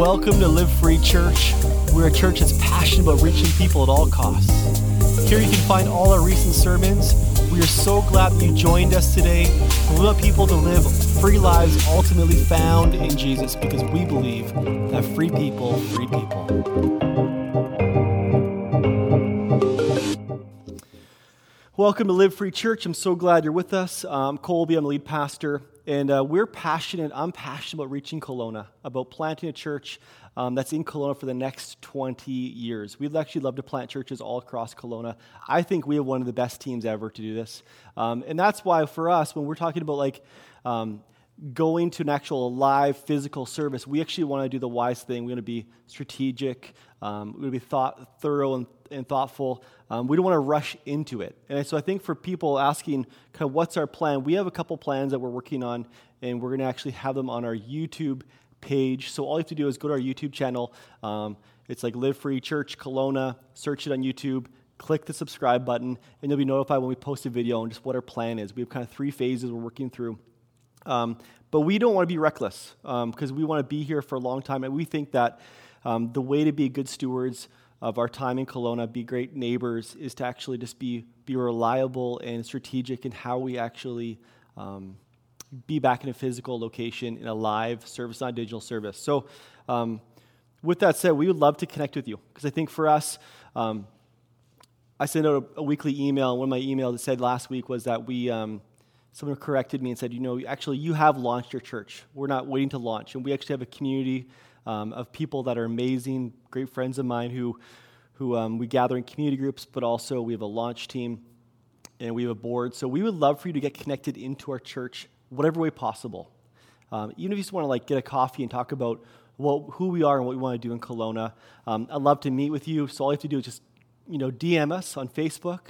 Welcome to Live Free Church. We're a church that's passionate about reaching people at all costs. Here you can find all our recent sermons. We are so glad that you joined us today. We want people to live free lives ultimately found in Jesus because we believe that free people, free people. Welcome to Live Free Church. I'm so glad you're with us. Uh, I'm Colby, I'm the lead pastor. And uh, we're passionate, I'm passionate about reaching Kelowna, about planting a church um, that's in Kelowna for the next 20 years. We'd actually love to plant churches all across Kelowna. I think we have one of the best teams ever to do this. Um, and that's why for us, when we're talking about like um, going to an actual live physical service, we actually want to do the wise thing. We want to be strategic, um, we want to be thought, thorough and, and thoughtful. Um, we don't want to rush into it. And so I think for people asking, kind of, what's our plan? We have a couple plans that we're working on, and we're going to actually have them on our YouTube page. So all you have to do is go to our YouTube channel. Um, it's like Live Free Church Kelowna. Search it on YouTube. Click the subscribe button, and you'll be notified when we post a video and just what our plan is. We have kind of three phases we're working through. Um, but we don't want to be reckless because um, we want to be here for a long time, and we think that um, the way to be good stewards of our time in Kelowna, be great neighbors, is to actually just be, be reliable and strategic in how we actually um, be back in a physical location in a live service, not digital service. So, um, with that said, we would love to connect with you because I think for us, um, I sent out a, a, weekly email. One of my emails that said last week was that we, um, someone corrected me and said, you know, actually, you have launched your church. We're not waiting to launch. And we actually have a community um, of people that are amazing, great friends of mine who, who um, we gather in community groups, but also we have a launch team and we have a board. So we would love for you to get connected into our church, whatever way possible. Um, even if you just want to like get a coffee and talk about who we are and what we want to do in Kelowna, um, I'd love to meet with you. So all you have to do is just you know DM us on Facebook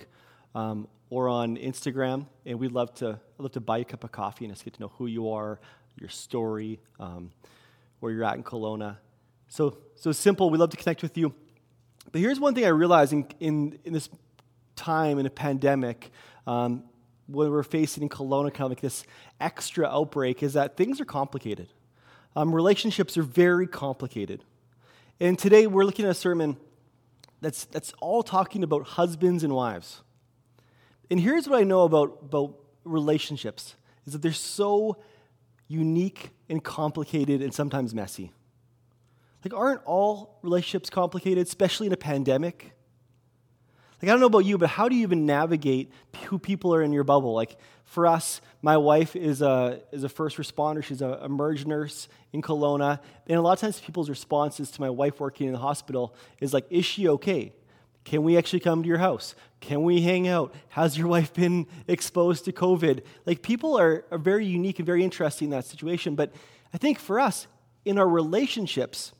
um, or on Instagram, and we'd love to I'd love to buy you a cup of coffee and just get to know who you are, your story. Um, where you're at in Kelowna. So, so simple. We love to connect with you. But here's one thing I realized in, in, in this time in a pandemic, um, when we're facing in Kelowna, kind of like this extra outbreak, is that things are complicated. Um, relationships are very complicated. And today we're looking at a sermon that's, that's all talking about husbands and wives. And here's what I know about, about relationships is that they're so unique and complicated and sometimes messy. Like, aren't all relationships complicated, especially in a pandemic? Like, I don't know about you, but how do you even navigate who people are in your bubble? Like, for us, my wife is a, is a first responder. She's a, emerge nurse in Kelowna. And a lot of times, people's responses to my wife working in the hospital is like, is she okay? Can we actually come to your house? Can we hang out? Has your wife been exposed to COVID? Like, people are, are very unique and very interesting in that situation. But I think for us, in our relationships,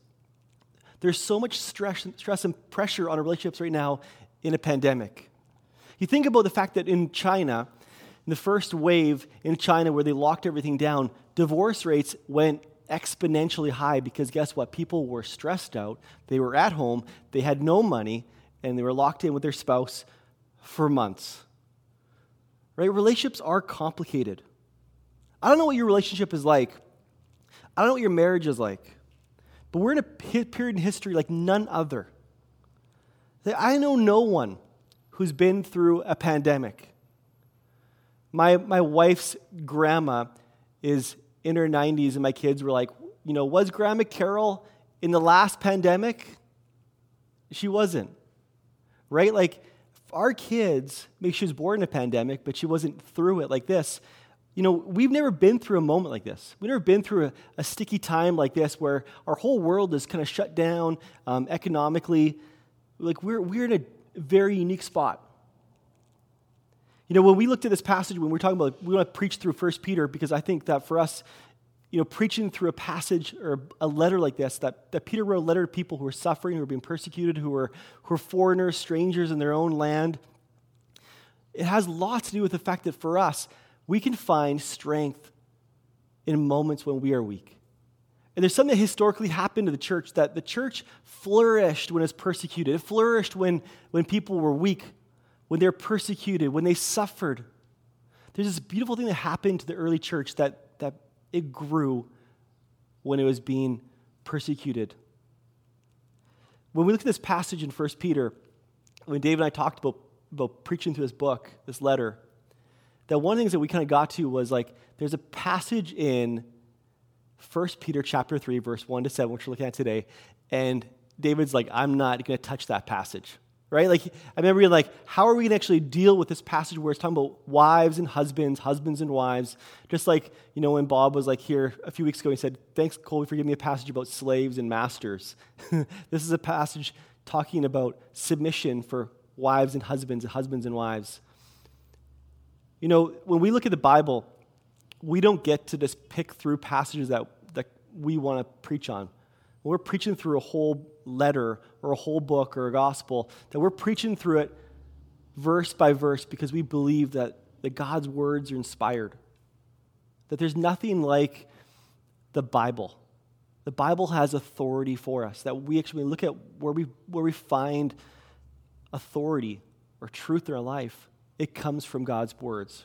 there's so much stress, stress and pressure on our relationships right now in a pandemic. You think about the fact that in China, in the first wave in China where they locked everything down, divorce rates went exponentially high because guess what? People were stressed out. They were at home, they had no money, and they were locked in with their spouse for months. Right? Relationships are complicated. I don't know what your relationship is like. I don't know what your marriage is like. But we're in a period in history like none other. I know no one who's been through a pandemic. My, my wife's grandma is in her 90s, and my kids were like, you know, was Grandma Carol in the last pandemic? She wasn't right? Like our kids, maybe she was born in a pandemic, but she wasn't through it like this. You know, we've never been through a moment like this. We've never been through a, a sticky time like this where our whole world is kind of shut down um, economically. Like we're, we're in a very unique spot. You know, when we looked at this passage, when we're talking about, we want to preach through First Peter because I think that for us, you know, preaching through a passage or a letter like this, that, that Peter wrote a letter to people who are suffering, who are being persecuted, who are, who are foreigners, strangers in their own land, it has lots to do with the fact that for us, we can find strength in moments when we are weak. And there's something that historically happened to the church that the church flourished when it was persecuted. It flourished when, when people were weak, when they're persecuted, when they suffered. There's this beautiful thing that happened to the early church that, that it grew when it was being persecuted. When we look at this passage in 1 Peter, when Dave and I talked about, about preaching through this book, this letter, that one of the things that we kind of got to was like there's a passage in 1 Peter chapter 3, verse 1 to 7, which we're looking at today, and David's like, I'm not going to touch that passage right? Like, I remember being like, how are we going to actually deal with this passage where it's talking about wives and husbands, husbands and wives? Just like, you know, when Bob was like here a few weeks ago, he said, Thanks, Colby, for giving me a passage about slaves and masters. this is a passage talking about submission for wives and husbands, and husbands and wives. You know, when we look at the Bible, we don't get to just pick through passages that, that we want to preach on. We're preaching through a whole letter or a whole book or a gospel, that we're preaching through it verse by verse because we believe that, that God's words are inspired. That there's nothing like the Bible. The Bible has authority for us, that we actually look at where we, where we find authority or truth in our life, it comes from God's words.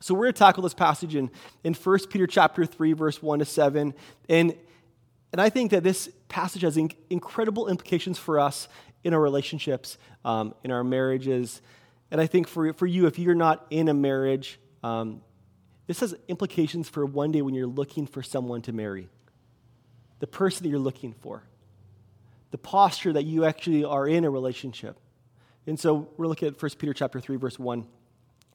So we're going to tackle this passage in, in 1 Peter chapter 3, verse 1 to 7. And and I think that this passage has inc- incredible implications for us in our relationships, um, in our marriages. And I think for, for you, if you're not in a marriage, um, this has implications for one day when you're looking for someone to marry, the person that you're looking for, the posture that you actually are in a relationship. And so we're looking at 1 Peter chapter 3, verse 1.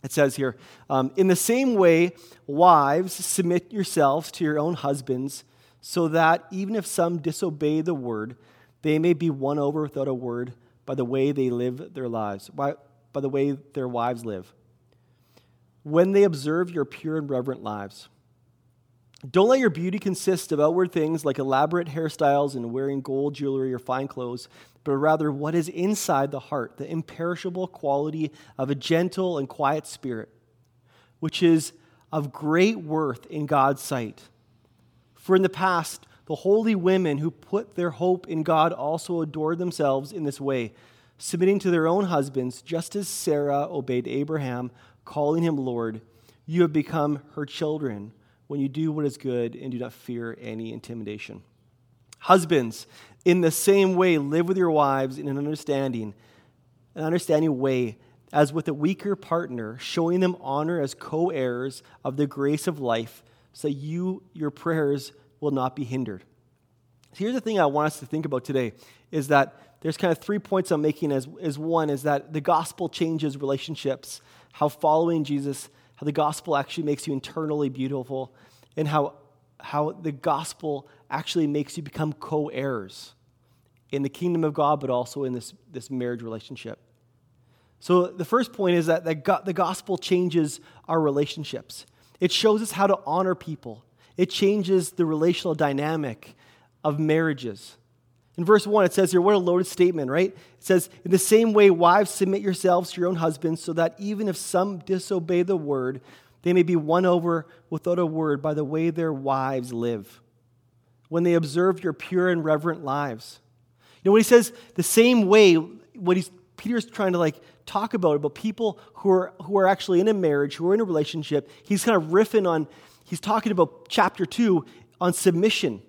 It says here, um, in the same way, wives, submit yourselves to your own husbands so that even if some disobey the word, they may be won over without a word by the way they live their lives, by, by the way their wives live. When they observe your pure and reverent lives, don't let your beauty consist of outward things like elaborate hairstyles and wearing gold jewelry or fine clothes, but rather what is inside the heart, the imperishable quality of a gentle and quiet spirit, which is of great worth in God's sight. For in the past, the holy women who put their hope in God also adored themselves in this way, submitting to their own husbands, just as Sarah obeyed Abraham, calling him Lord. You have become her children when you do what is good and do not fear any intimidation. Husbands, in the same way, live with your wives in an understanding, an understanding way, as with a weaker partner, showing them honor as co heirs of the grace of life so you, your prayers will not be hindered. So here's the thing I want us to think about today is that there's kind of three points I'm making as, as one is that the gospel changes relationships, how following Jesus, how the gospel actually makes you internally beautiful, and how, how the gospel actually makes you become co-heirs in the kingdom of God, but also in this, this marriage relationship. So the first point is that the, the gospel changes our relationships. It shows us how to honor people. It changes the relational dynamic of marriages. In verse 1, it says here, what a loaded statement, right? It says, In the same way, wives, submit yourselves to your own husbands, so that even if some disobey the word, they may be won over without a word by the way their wives live, when they observe your pure and reverent lives. You know, when he says the same way, what he's Peter's trying to like talk about about people who are who are actually in a marriage, who are in a relationship. He's kind of riffing on. He's talking about chapter two on submission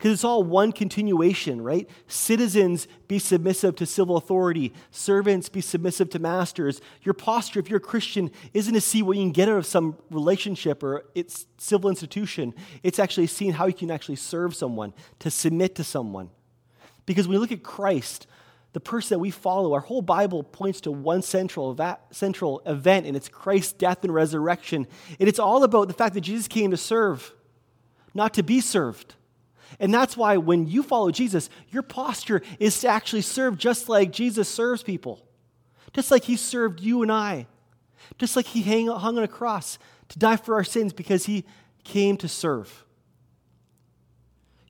because it's all one continuation, right? Citizens be submissive to civil authority, servants be submissive to masters. Your posture, if you're a Christian, isn't to see what you can get out of some relationship or its civil institution. It's actually seeing how you can actually serve someone, to submit to someone. Because when we look at Christ, the person that we follow, our whole Bible points to one central, central event, and it's Christ's death and resurrection. And it's all about the fact that Jesus came to serve, not to be served. And that's why when you follow Jesus, your posture is to actually serve just like Jesus serves people, just like he served you and I, just like he hung on a cross to die for our sins because he came to serve.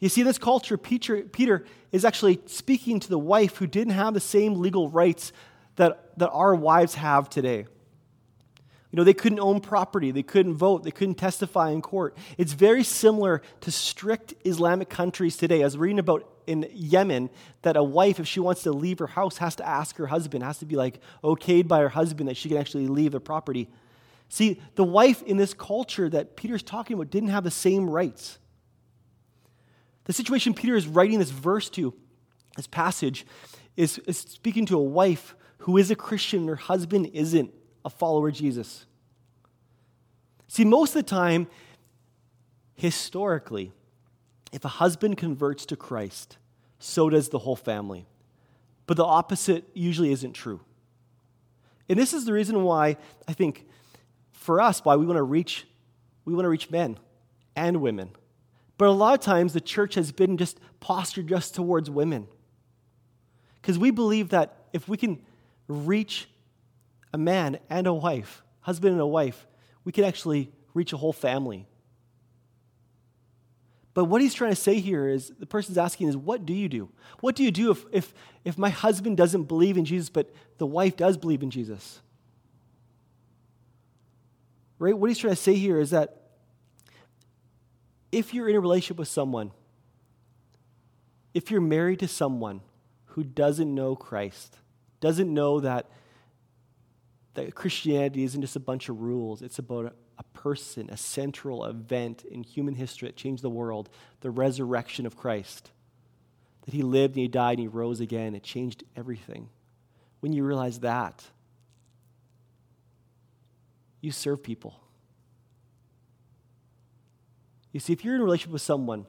You see, this culture, Peter, Peter is actually speaking to the wife who didn't have the same legal rights that, that our wives have today. You know, they couldn't own property, they couldn't vote, they couldn't testify in court. It's very similar to strict Islamic countries today. I was reading about in Yemen that a wife, if she wants to leave her house, has to ask her husband, has to be like okayed by her husband that she can actually leave the property. See, the wife in this culture that Peter's talking about didn't have the same rights. The situation Peter is writing this verse to, this passage, is, is speaking to a wife who is a Christian and her husband isn't a follower of Jesus. See, most of the time, historically, if a husband converts to Christ, so does the whole family. But the opposite usually isn't true. And this is the reason why I think for us, why we want to reach, we want to reach men and women. But a lot of times the church has been just postured just towards women. Because we believe that if we can reach a man and a wife, husband and a wife, we can actually reach a whole family. But what he's trying to say here is the person's asking is, what do you do? What do you do if, if, if my husband doesn't believe in Jesus, but the wife does believe in Jesus? Right? What he's trying to say here is that if you're in a relationship with someone, if you're married to someone who doesn't know Christ, doesn't know that, that Christianity isn't just a bunch of rules, it's about a, a person, a central event in human history that changed the world the resurrection of Christ. That he lived and he died and he rose again. It changed everything. When you realize that, you serve people. You see, if you're in a relationship with someone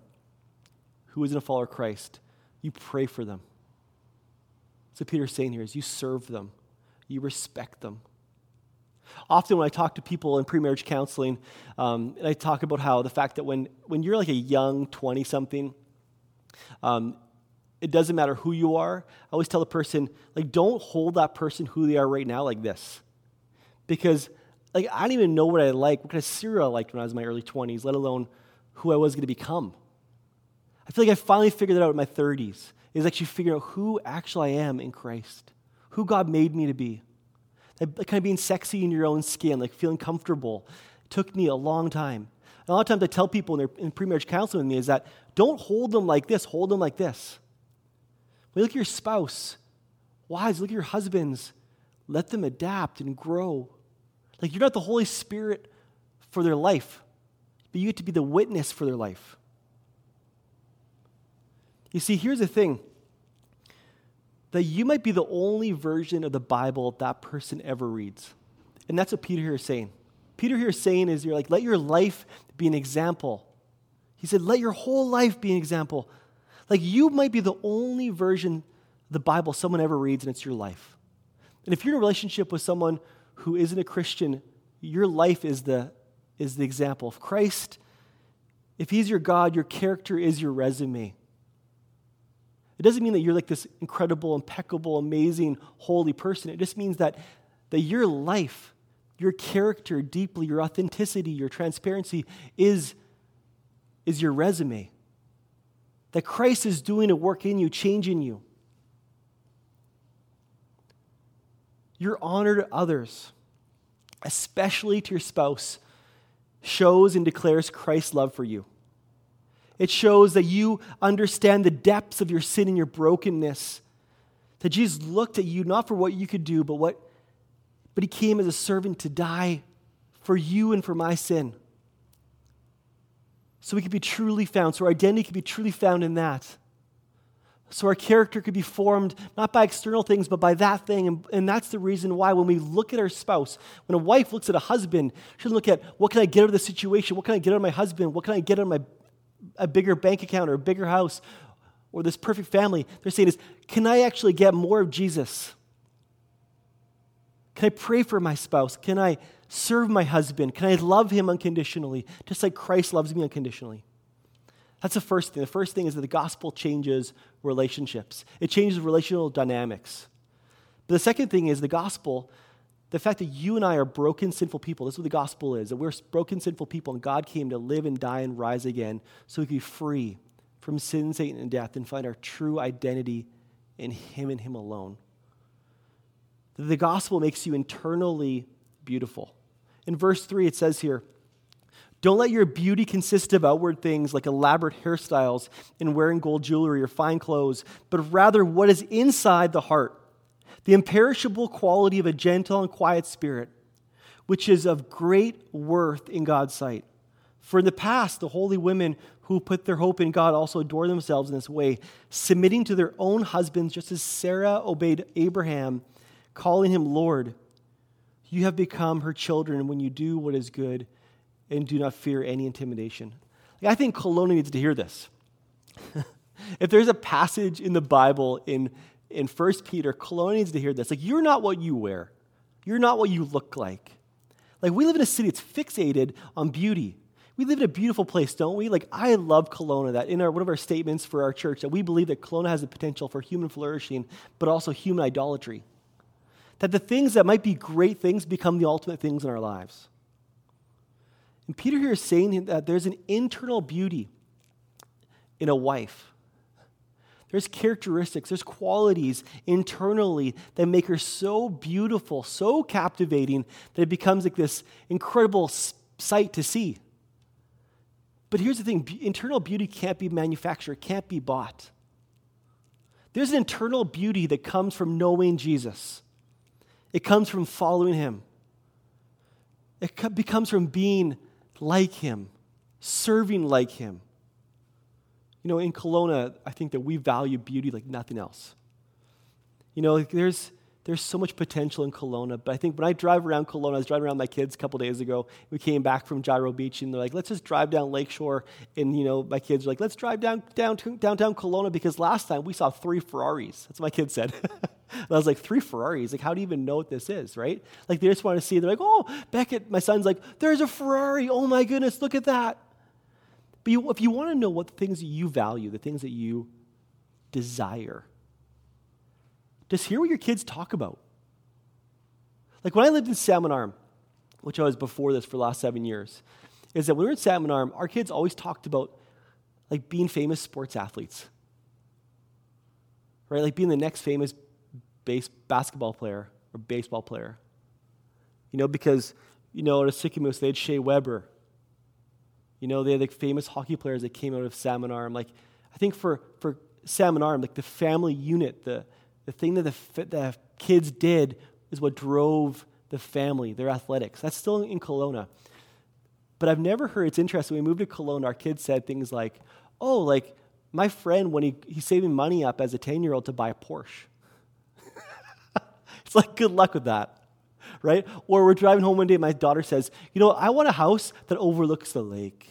who isn't a follower of Christ, you pray for them. So Peter's saying here is you serve them, you respect them. Often when I talk to people in pre-marriage counseling, um, and I talk about how the fact that when, when you're like a young 20-something, um, it doesn't matter who you are. I always tell the person, like, don't hold that person who they are right now like this. Because, like, I don't even know what I like, what kind of cereal I liked when I was in my early 20s, let alone who I was going to become. I feel like I finally figured that out in my 30s is actually figuring out who actually I am in Christ, who God made me to be. That kind of being sexy in your own skin, like feeling comfortable, took me a long time. And a lot of times I tell people in, in pre-marriage counseling with me is that don't hold them like this, hold them like this. When you look at your spouse, wives, look at your husbands, let them adapt and grow. Like you're not the Holy Spirit for their life, but you get to be the witness for their life. You see, here's the thing that you might be the only version of the Bible that person ever reads. And that's what Peter here is saying. Peter here is saying is you're like, let your life be an example. He said, let your whole life be an example. Like you might be the only version of the Bible someone ever reads, and it's your life. And if you're in a relationship with someone who isn't a Christian, your life is the, is the example. Of Christ, if he's your God, your character is your resume. It doesn't mean that you're like this incredible, impeccable, amazing, holy person. It just means that, that your life, your character deeply, your authenticity, your transparency is, is your resume. That Christ is doing a work in you, changing you. Your honor to others, especially to your spouse, shows and declares Christ's love for you. It shows that you understand the depths of your sin and your brokenness. That Jesus looked at you not for what you could do, but what but he came as a servant to die for you and for my sin. So we could be truly found, so our identity could be truly found in that. So our character could be formed not by external things, but by that thing. And, and, that's the reason why when we look at our spouse, when a wife looks at a husband, she doesn't look at what can I get out of the situation? What can I get out of my husband? What can I get out of my a bigger bank account or a bigger house or this perfect family. They're saying is, can I actually get more of Jesus? Can I pray for my spouse? Can I serve my husband? Can I love him unconditionally, just like Christ loves me unconditionally? That's the first thing. The first thing is that the gospel changes relationships, it changes relational dynamics. But the second thing is the gospel the fact that you and I are broken, sinful people, this is what the gospel is that we're broken, sinful people, and God came to live and die and rise again so we could be free from sin, Satan, and death and find our true identity in Him and Him alone. The gospel makes you internally beautiful. In verse 3, it says here, don't let your beauty consist of outward things like elaborate hairstyles and wearing gold jewelry or fine clothes, but rather what is inside the heart the imperishable quality of a gentle and quiet spirit, which is of great worth in God's sight. For in the past, the holy women who put their hope in God also adore themselves in this way, submitting to their own husbands, just as Sarah obeyed Abraham, calling him Lord. You have become her children when you do what is good and do not fear any intimidation. I think Kelowna needs to hear this. if there's a passage in the Bible in, in 1 Peter, Kelowna needs to hear this. Like, you're not what you wear, you're not what you look like. Like, we live in a city that's fixated on beauty. We live in a beautiful place, don't we? Like, I love Kelowna, that in our, one of our statements for our church, that we believe that Kelowna has the potential for human flourishing, but also human idolatry. That the things that might be great things become the ultimate things in our lives. And Peter here is saying that there's an internal beauty in a wife. There's characteristics, there's qualities internally that make her so beautiful, so captivating, that it becomes like this incredible sight to see. But here's the thing internal beauty can't be manufactured, can't be bought. There's an internal beauty that comes from knowing Jesus, it comes from following him, it becomes from being like him, serving like him. You know, in Kelowna, I think that we value beauty like nothing else. You know, there's there's so much potential in Kelowna. But I think when I drive around Kelowna, I was driving around my kids a couple days ago. We came back from Gyro Beach, and they're like, let's just drive down Lakeshore. And, you know, my kids are like, let's drive down, down to, downtown Kelowna because last time we saw three Ferraris. That's what my kids said. I was like, three Ferraris? Like, how do you even know what this is, right? Like, they just want to see. They're like, oh, Beckett, my son's like, there's a Ferrari. Oh, my goodness, look at that. But you, if you want to know what the things you value, the things that you desire, just hear what your kids talk about. Like when I lived in Salmon Arm, which I was before this for the last seven years, is that when we were in Salmon Arm, our kids always talked about like being famous sports athletes. Right? Like being the next famous base basketball player or baseball player. You know, because, you know, at Sicamous, they had Shea Weber. You know, they had like famous hockey players that came out of Salmon Arm. Like, I think for, for Salmon Arm, like the family unit, the, the thing that the, the kids did is what drove the family, their athletics. That's still in Kelowna. But I've never heard, it's interesting, we moved to Kelowna, our kids said things like, oh, like my friend, when he, he's saving money up as a 10 year old to buy a Porsche. It's like, good luck with that, right? Or we're driving home one day, my daughter says, you know, I want a house that overlooks the lake,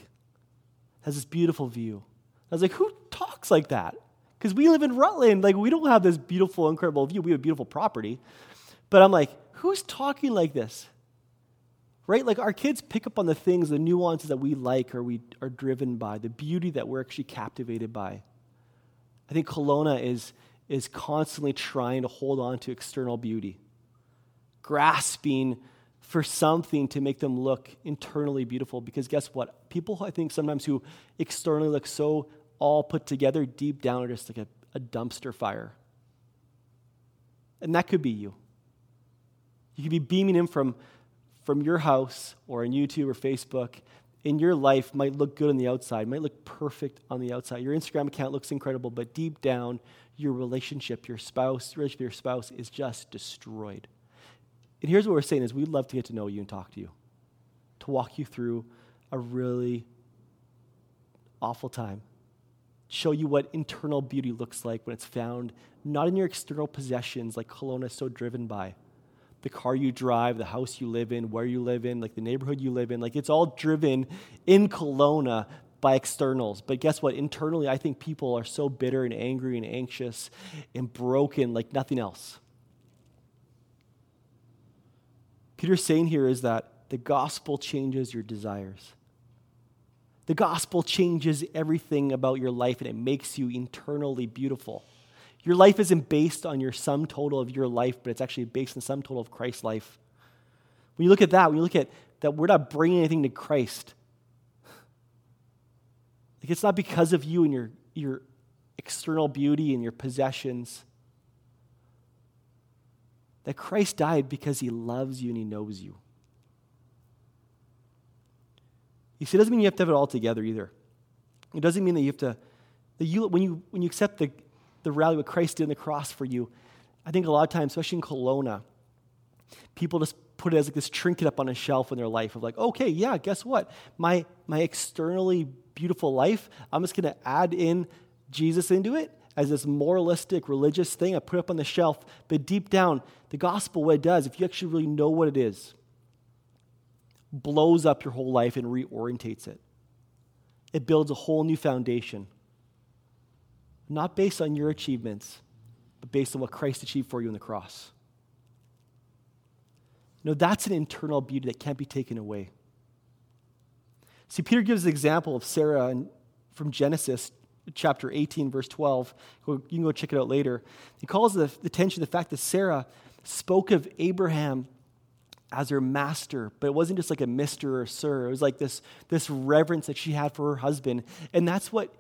has this beautiful view. I was like, who talks like that? Because we live in Rutland. Like, we don't have this beautiful, incredible view. We have a beautiful property. But I'm like, who's talking like this? Right? Like, our kids pick up on the things, the nuances that we like or we are driven by, the beauty that we're actually captivated by. I think Kelowna is, is constantly trying to hold on to external beauty, grasping for something to make them look internally beautiful. Because guess what? People, I think, sometimes who externally look so all put together deep down are just like a, a dumpster fire. And that could be you. You could be beaming in from, from your house or on YouTube or Facebook. In your life might look good on the outside, might look perfect on the outside. Your Instagram account looks incredible, but deep down, your relationship, your spouse, relationship your spouse is just destroyed. And here's what we're saying is we'd love to get to know you and talk to you, to walk you through a really awful time show you what internal beauty looks like when it's found not in your external possessions like Kelowna is so driven by. The car you drive, the house you live in, where you live in, like the neighborhood you live in, like it's all driven in Kelowna by externals. But guess what? Internally, I think people are so bitter and angry and anxious and broken like nothing else. Peter's saying here is that the gospel changes your desires. The gospel changes everything about your life and it makes you internally beautiful. Your life isn't based on your sum total of your life, but it's actually based on the sum total of Christ's life. When you look at that, when you look at that we're not bringing anything to Christ, like it's not because of you and your, your external beauty and your possessions. That Christ died because he loves you and he knows you. You see, it doesn't mean you have to have it all together either. It doesn't mean that you have to, that you, when, you, when you accept the, the reality what Christ did on the cross for you, I think a lot of times, especially in Kelowna, people just put it as like this trinket up on a shelf in their life of like, okay, yeah, guess what? My my externally beautiful life, I'm just gonna add in Jesus into it as this moralistic religious thing I put up on the shelf. But deep down, the gospel, what it does, if you actually really know what it is, blows up your whole life and reorientates it. It builds a whole new foundation. Not based on your achievements, but based on what Christ achieved for you on the cross. No, that's an internal beauty that can't be taken away. See, Peter gives the example of Sarah from Genesis chapter 18, verse 12. You can go check it out later. He calls the attention to the fact that Sarah spoke of Abraham as her master, but it wasn't just like a mister or sir. It was like this, this reverence that she had for her husband. And that's what,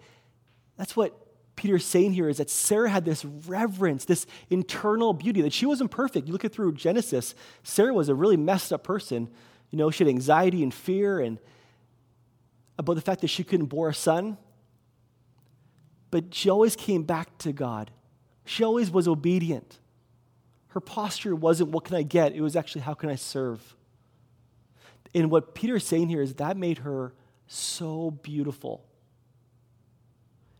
that's what Peter's saying here is that Sarah had this reverence, this internal beauty, that she wasn't perfect. You look at through Genesis, Sarah was a really messed up person. You know, she had anxiety and fear and about the fact that she couldn't bore a son. But she always came back to God. She always was obedient. Her posture wasn't, what can I get? It was actually, how can I serve? And what Peter is saying here is that made her so beautiful.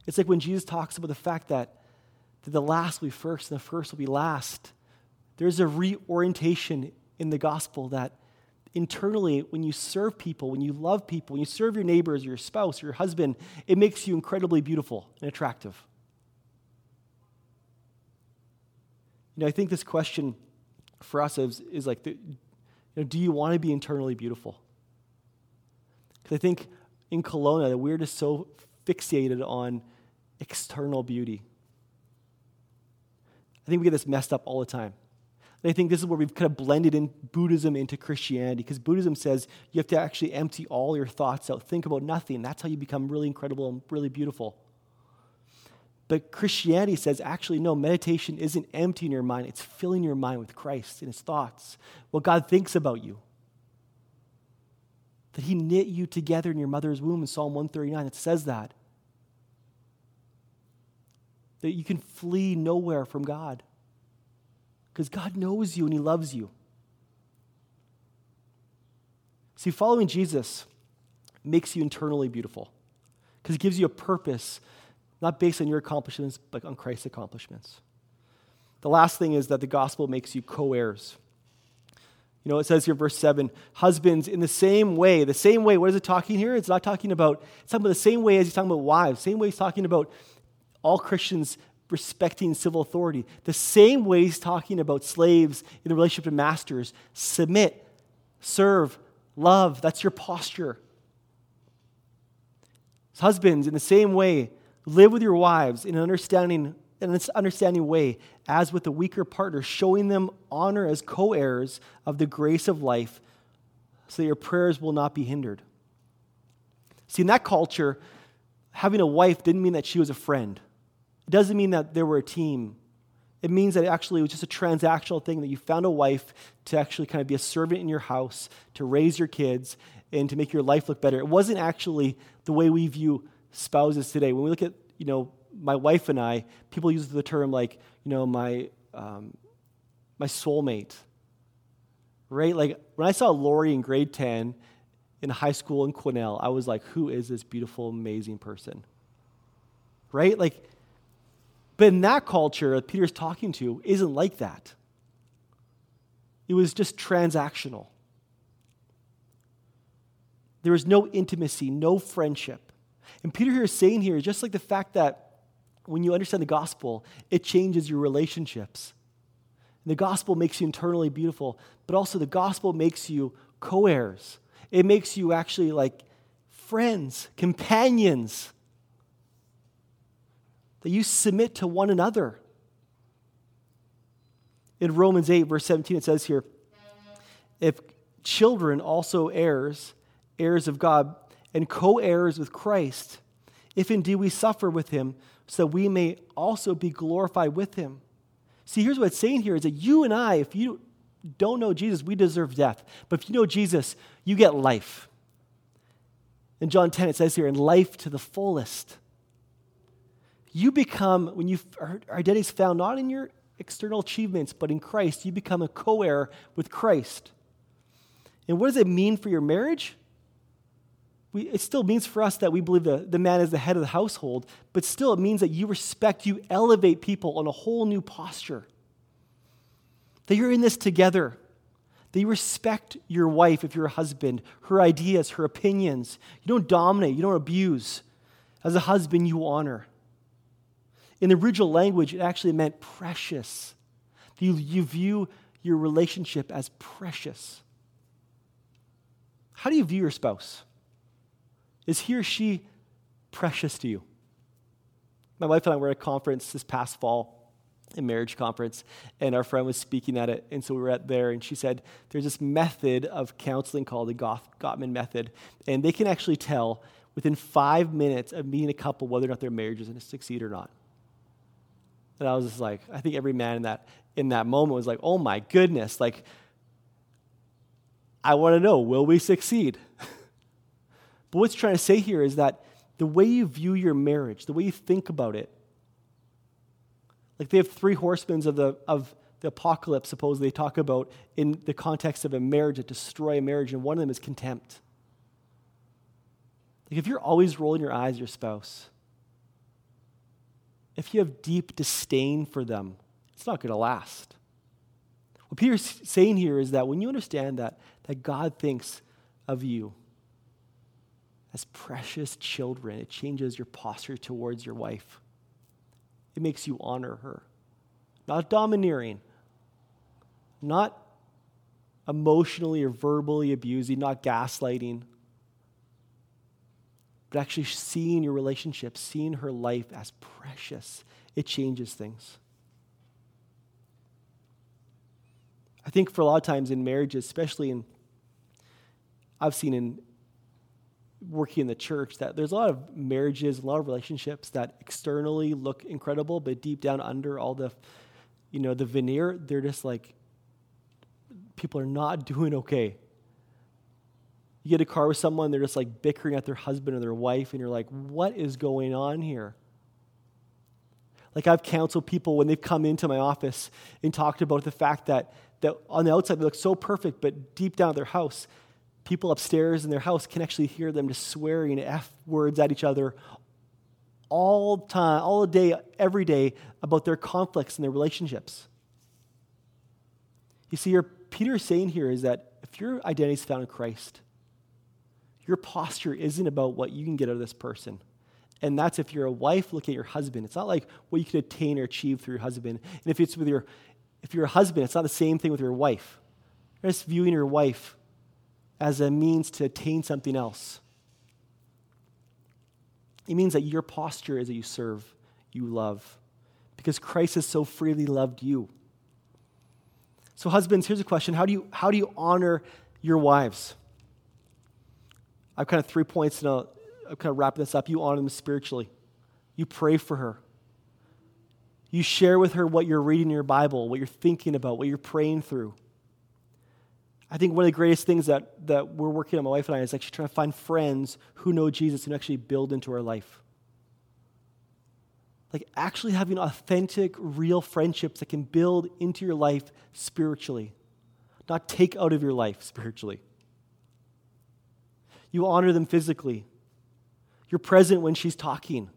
It's like when Jesus talks about the fact that, that the last will be first and the first will be last. There's a reorientation in the gospel that internally, when you serve people, when you love people, when you serve your neighbors, your spouse, your husband, it makes you incredibly beautiful and attractive. You know, I think this question for us is, is like, the, you know, do you want to be internally beautiful? Because I think in Kelowna, we're just so fixated on external beauty. I think we get this messed up all the time. And I think this is where we've kind of blended in Buddhism into Christianity because Buddhism says you have to actually empty all your thoughts out, think about nothing. That's how you become really incredible and really beautiful. But Christianity says actually, no, meditation isn't emptying your mind, it's filling your mind with Christ and his thoughts, what God thinks about you. That he knit you together in your mother's womb in Psalm 139, it says that. That you can flee nowhere from God. Because God knows you and he loves you. See, following Jesus makes you internally beautiful because it gives you a purpose not based on your accomplishments, but on Christ's accomplishments. The last thing is that the gospel makes you co heirs. You know, it says here, verse 7 husbands, in the same way, the same way, what is it talking here? It's not talking about, it's talking about the same way as he's talking about wives, same way he's talking about all Christians respecting civil authority, the same way he's talking about slaves in the relationship to masters. Submit, serve, love. That's your posture. Husbands, in the same way, Live with your wives in an understanding, in an understanding way, as with the weaker partner, showing them honor as co heirs of the grace of life, so that your prayers will not be hindered. See, in that culture, having a wife didn't mean that she was a friend. It doesn't mean that they were a team. It means that actually it was just a transactional thing that you found a wife to actually kind of be a servant in your house, to raise your kids, and to make your life look better. It wasn't actually the way we view spouses today. When we look at, you know, my wife and I, people use the term like, you know, my, um, my soulmate. Right? Like when I saw Lori in grade 10 in high school in Quesnel, I was like, who is this beautiful, amazing person? Right? Like, but in that culture that Peter's talking to isn't like that. It was just transactional. There was no intimacy, no friendship. And Peter here is saying here, just like the fact that when you understand the gospel, it changes your relationships. The gospel makes you internally beautiful, but also the gospel makes you co heirs. It makes you actually like friends, companions, that you submit to one another. In Romans 8, verse 17, it says here, if children also heirs, heirs of God, and co heirs with Christ, if indeed we suffer with him, so we may also be glorified with him. See, here's what it's saying here is that you and I, if you don't know Jesus, we deserve death. But if you know Jesus, you get life. In John 10, it says here, in life to the fullest. You become, when you our identity is found not in your external achievements, but in Christ, you become a co heir with Christ. And what does it mean for your marriage? We, it still means for us that we believe the, the man is the head of the household, but still it means that you respect, you elevate people on a whole new posture. That you're in this together. That you respect your wife if you're a husband, her ideas, her opinions. You don't dominate, you don't abuse. As a husband, you honor. In the original language, it actually meant precious. You, you view your relationship as precious. How do you view your spouse? Is he or she precious to you? My wife and I were at a conference this past fall a marriage conference, and our friend was speaking at it. And so we were at there, and she said, There's this method of counseling called the Gottman method. And they can actually tell within five minutes of meeting a couple whether or not their marriage is going to succeed or not. And I was just like, I think every man in that, in that moment was like, Oh my goodness, like, I want to know, will we succeed? but what's trying to say here is that the way you view your marriage, the way you think about it, like they have three horsemen of the, of the apocalypse, suppose they talk about in the context of a marriage that destroy a marriage, and one of them is contempt. Like if you're always rolling your eyes at your spouse, if you have deep disdain for them, it's not going to last. What Peter's saying here is that when you understand that, that God thinks of you as precious children, it changes your posture towards your wife. It makes you honor her. Not domineering, not emotionally or verbally abusing, not gaslighting, but actually seeing your relationship, seeing her life as precious. It changes things. I think for a lot of times in marriages, especially in, I've seen in working in the church that there's a lot of marriages, a lot of relationships that externally look incredible, but deep down under all the, you know, the veneer, they're just like, people are not doing okay. You get a car with someone, they're just like bickering at their husband or their wife, and you're like, what is going on here? Like I've counseled people when they've come into my office and talked about the fact that, that on the outside they look so perfect, but deep down at their house, people upstairs in their house can actually hear them just swearing F words at each other all time, all day, every day about their conflicts and their relationships. You see, what Peter is saying here is that if your identity is found in Christ, your posture isn't about what you can get out of this person. And that's if you're a wife, look at your husband. It's not like what you can attain or achieve through your husband. And if it's with your if you're a husband, it's not the same thing with your wife. You're just viewing your wife as a means to attain something else. It means that your posture is that you serve, you love, because Christ has so freely loved you. So, husbands, here's a question How do you, how do you honor your wives? I've kind of three points, and I'll, I'll kind of wrap this up. You honor them spiritually, you pray for her. You share with her what you're reading in your Bible, what you're thinking about, what you're praying through. I think one of the greatest things that, that we're working on, my wife and I, is actually trying to find friends who know Jesus and actually build into our life. Like actually having authentic, real friendships that can build into your life spiritually, not take out of your life spiritually. You honor them physically. You're present when she's talking.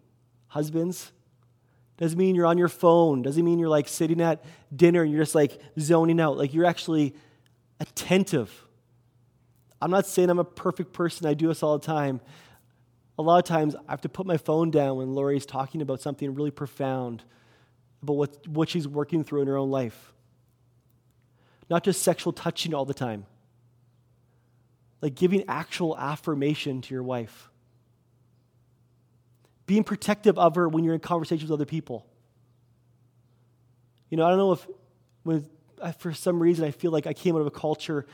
Husbands, doesn't mean you're on your phone. Doesn't mean you're like sitting at dinner and you're just like zoning out. Like you're actually attentive. I'm not saying I'm a perfect person, I do this all the time. A lot of times I have to put my phone down when Lori's talking about something really profound, about what, what she's working through in her own life. Not just sexual touching all the time, like giving actual affirmation to your wife. Being protective of her when you're in conversations with other people. You know, I don't know if when I, for some reason, I feel like I came out of a culture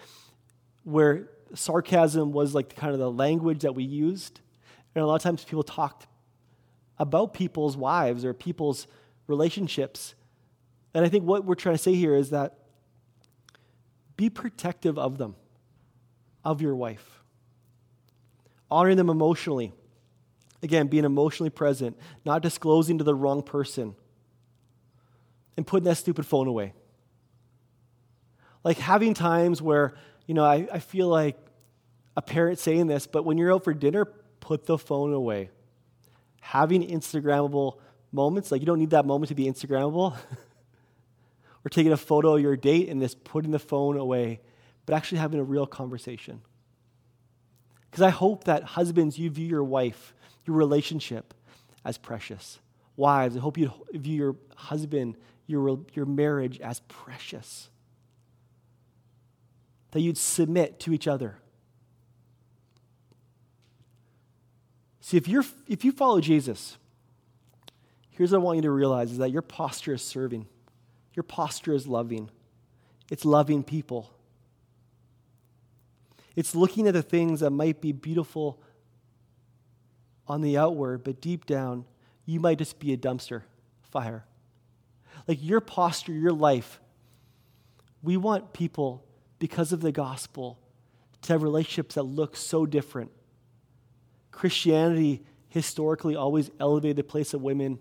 where sarcasm was like kind of the language that we used. And a lot of times people talked about people's wives or people's relationships. And I think what we're trying to say here is that be protective of them, of your wife. Honoring them emotionally. Again, being emotionally present, not disclosing to the wrong person, and putting that stupid phone away. Like having times where, you know, I, I feel like a parent saying this, but when you're out for dinner, put the phone away. Having Instagrammable moments, like you don't need that moment to be Instagrammable. or taking a photo of your date and just putting the phone away, but actually having a real conversation. Because I hope that husbands, you view your wife, your relationship as precious. Wives, I hope you view your husband, your, your marriage as precious. That you'd submit to each other. See, if, you're, if you follow Jesus, here's what I want you to realize is that your posture is serving. Your posture is loving. It's loving people. It's looking at the things that might be beautiful on the outward, but deep down, you might just be a dumpster fire. Like your posture, your life, we want people, because of the gospel, to have relationships that look so different. Christianity historically always elevated the place of women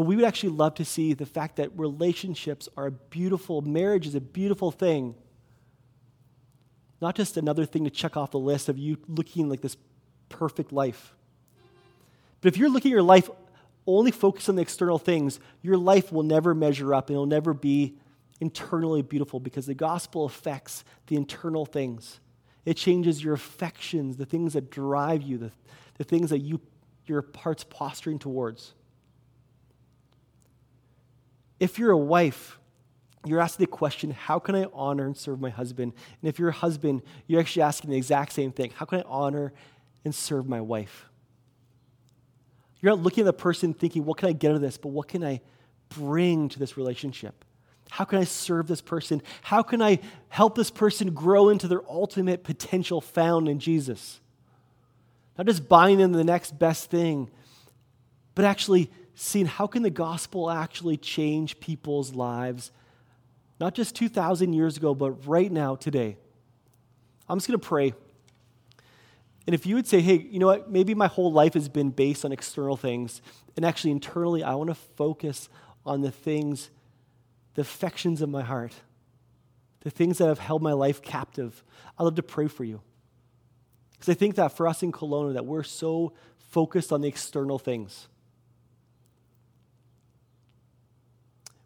but we would actually love to see the fact that relationships are a beautiful, marriage is a beautiful thing. Not just another thing to check off the list of you looking like this perfect life. But if you're looking at your life only focused on the external things, your life will never measure up and it'll never be internally beautiful because the gospel affects the internal things. It changes your affections, the things that drive you, the, the things that you, your heart's posturing towards. If you're a wife, you're asking the question, how can I honor and serve my husband? And if you're a husband, you're actually asking the exact same thing how can I honor and serve my wife? You're not looking at the person thinking, what can I get out of this? But what can I bring to this relationship? How can I serve this person? How can I help this person grow into their ultimate potential found in Jesus? Not just buying them the next best thing, but actually seeing how can the gospel actually change people's lives, not just 2,000 years ago, but right now, today. I'm just going to pray. And if you would say, hey, you know what, maybe my whole life has been based on external things, and actually internally, I want to focus on the things, the affections of my heart, the things that have held my life captive, I'd love to pray for you. Because I think that for us in Kelowna, that we're so focused on the external things.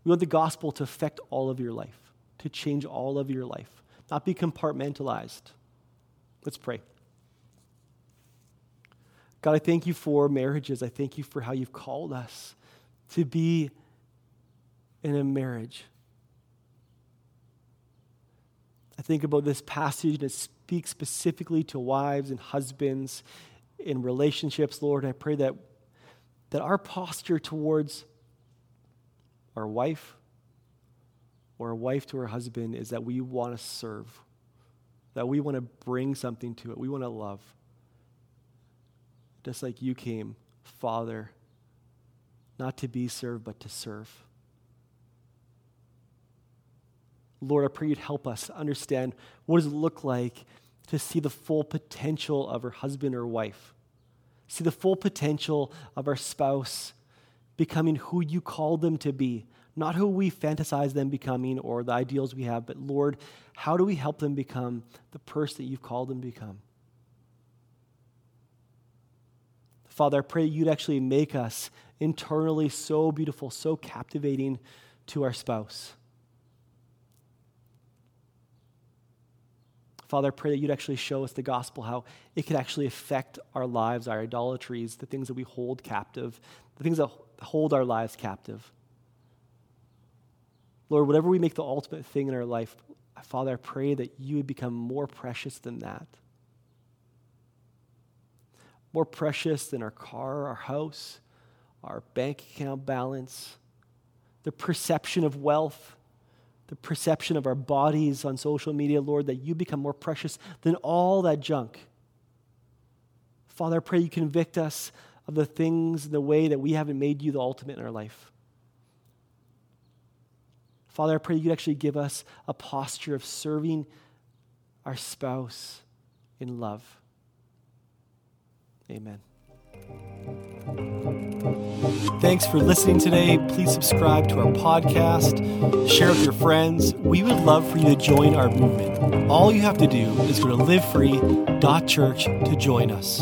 We want the gospel to affect all of your life, to change all of your life, not be compartmentalized. Let's pray. God, I thank you for marriages. I thank you for how you've called us to be in a marriage. I think about this passage that speaks specifically to wives and husbands in relationships, Lord. I pray that, that our posture towards our wife or a wife to her husband is that we want to serve, that we want to bring something to it, we want to love. Just like you came, Father, not to be served, but to serve. Lord, I pray you'd help us understand what does it look like to see the full potential of our husband or wife, see the full potential of our spouse becoming who you called them to be, not who we fantasize them becoming or the ideals we have, but Lord, how do we help them become the person that you've called them to become? Father, I pray you'd actually make us internally so beautiful, so captivating to our spouse. Father, I pray that you'd actually show us the gospel, how it could actually affect our lives, our idolatries, the things that we hold captive, the things that hold our lives captive. Lord, whatever we make the ultimate thing in our life, Father, I pray that you would become more precious than that. More precious than our car, our house, our bank account balance, the perception of wealth, the perception of our bodies on social media, Lord, that you become more precious than all that junk. Father, I pray you convict us of the things, the way that we haven't made you the ultimate in our life. Father, I pray you'd actually give us a posture of serving our spouse in love. Amen. Thanks for listening today. Please subscribe to our podcast, share with your friends. We would love for you to join our movement. All you have to do is go to livefree.church to join us.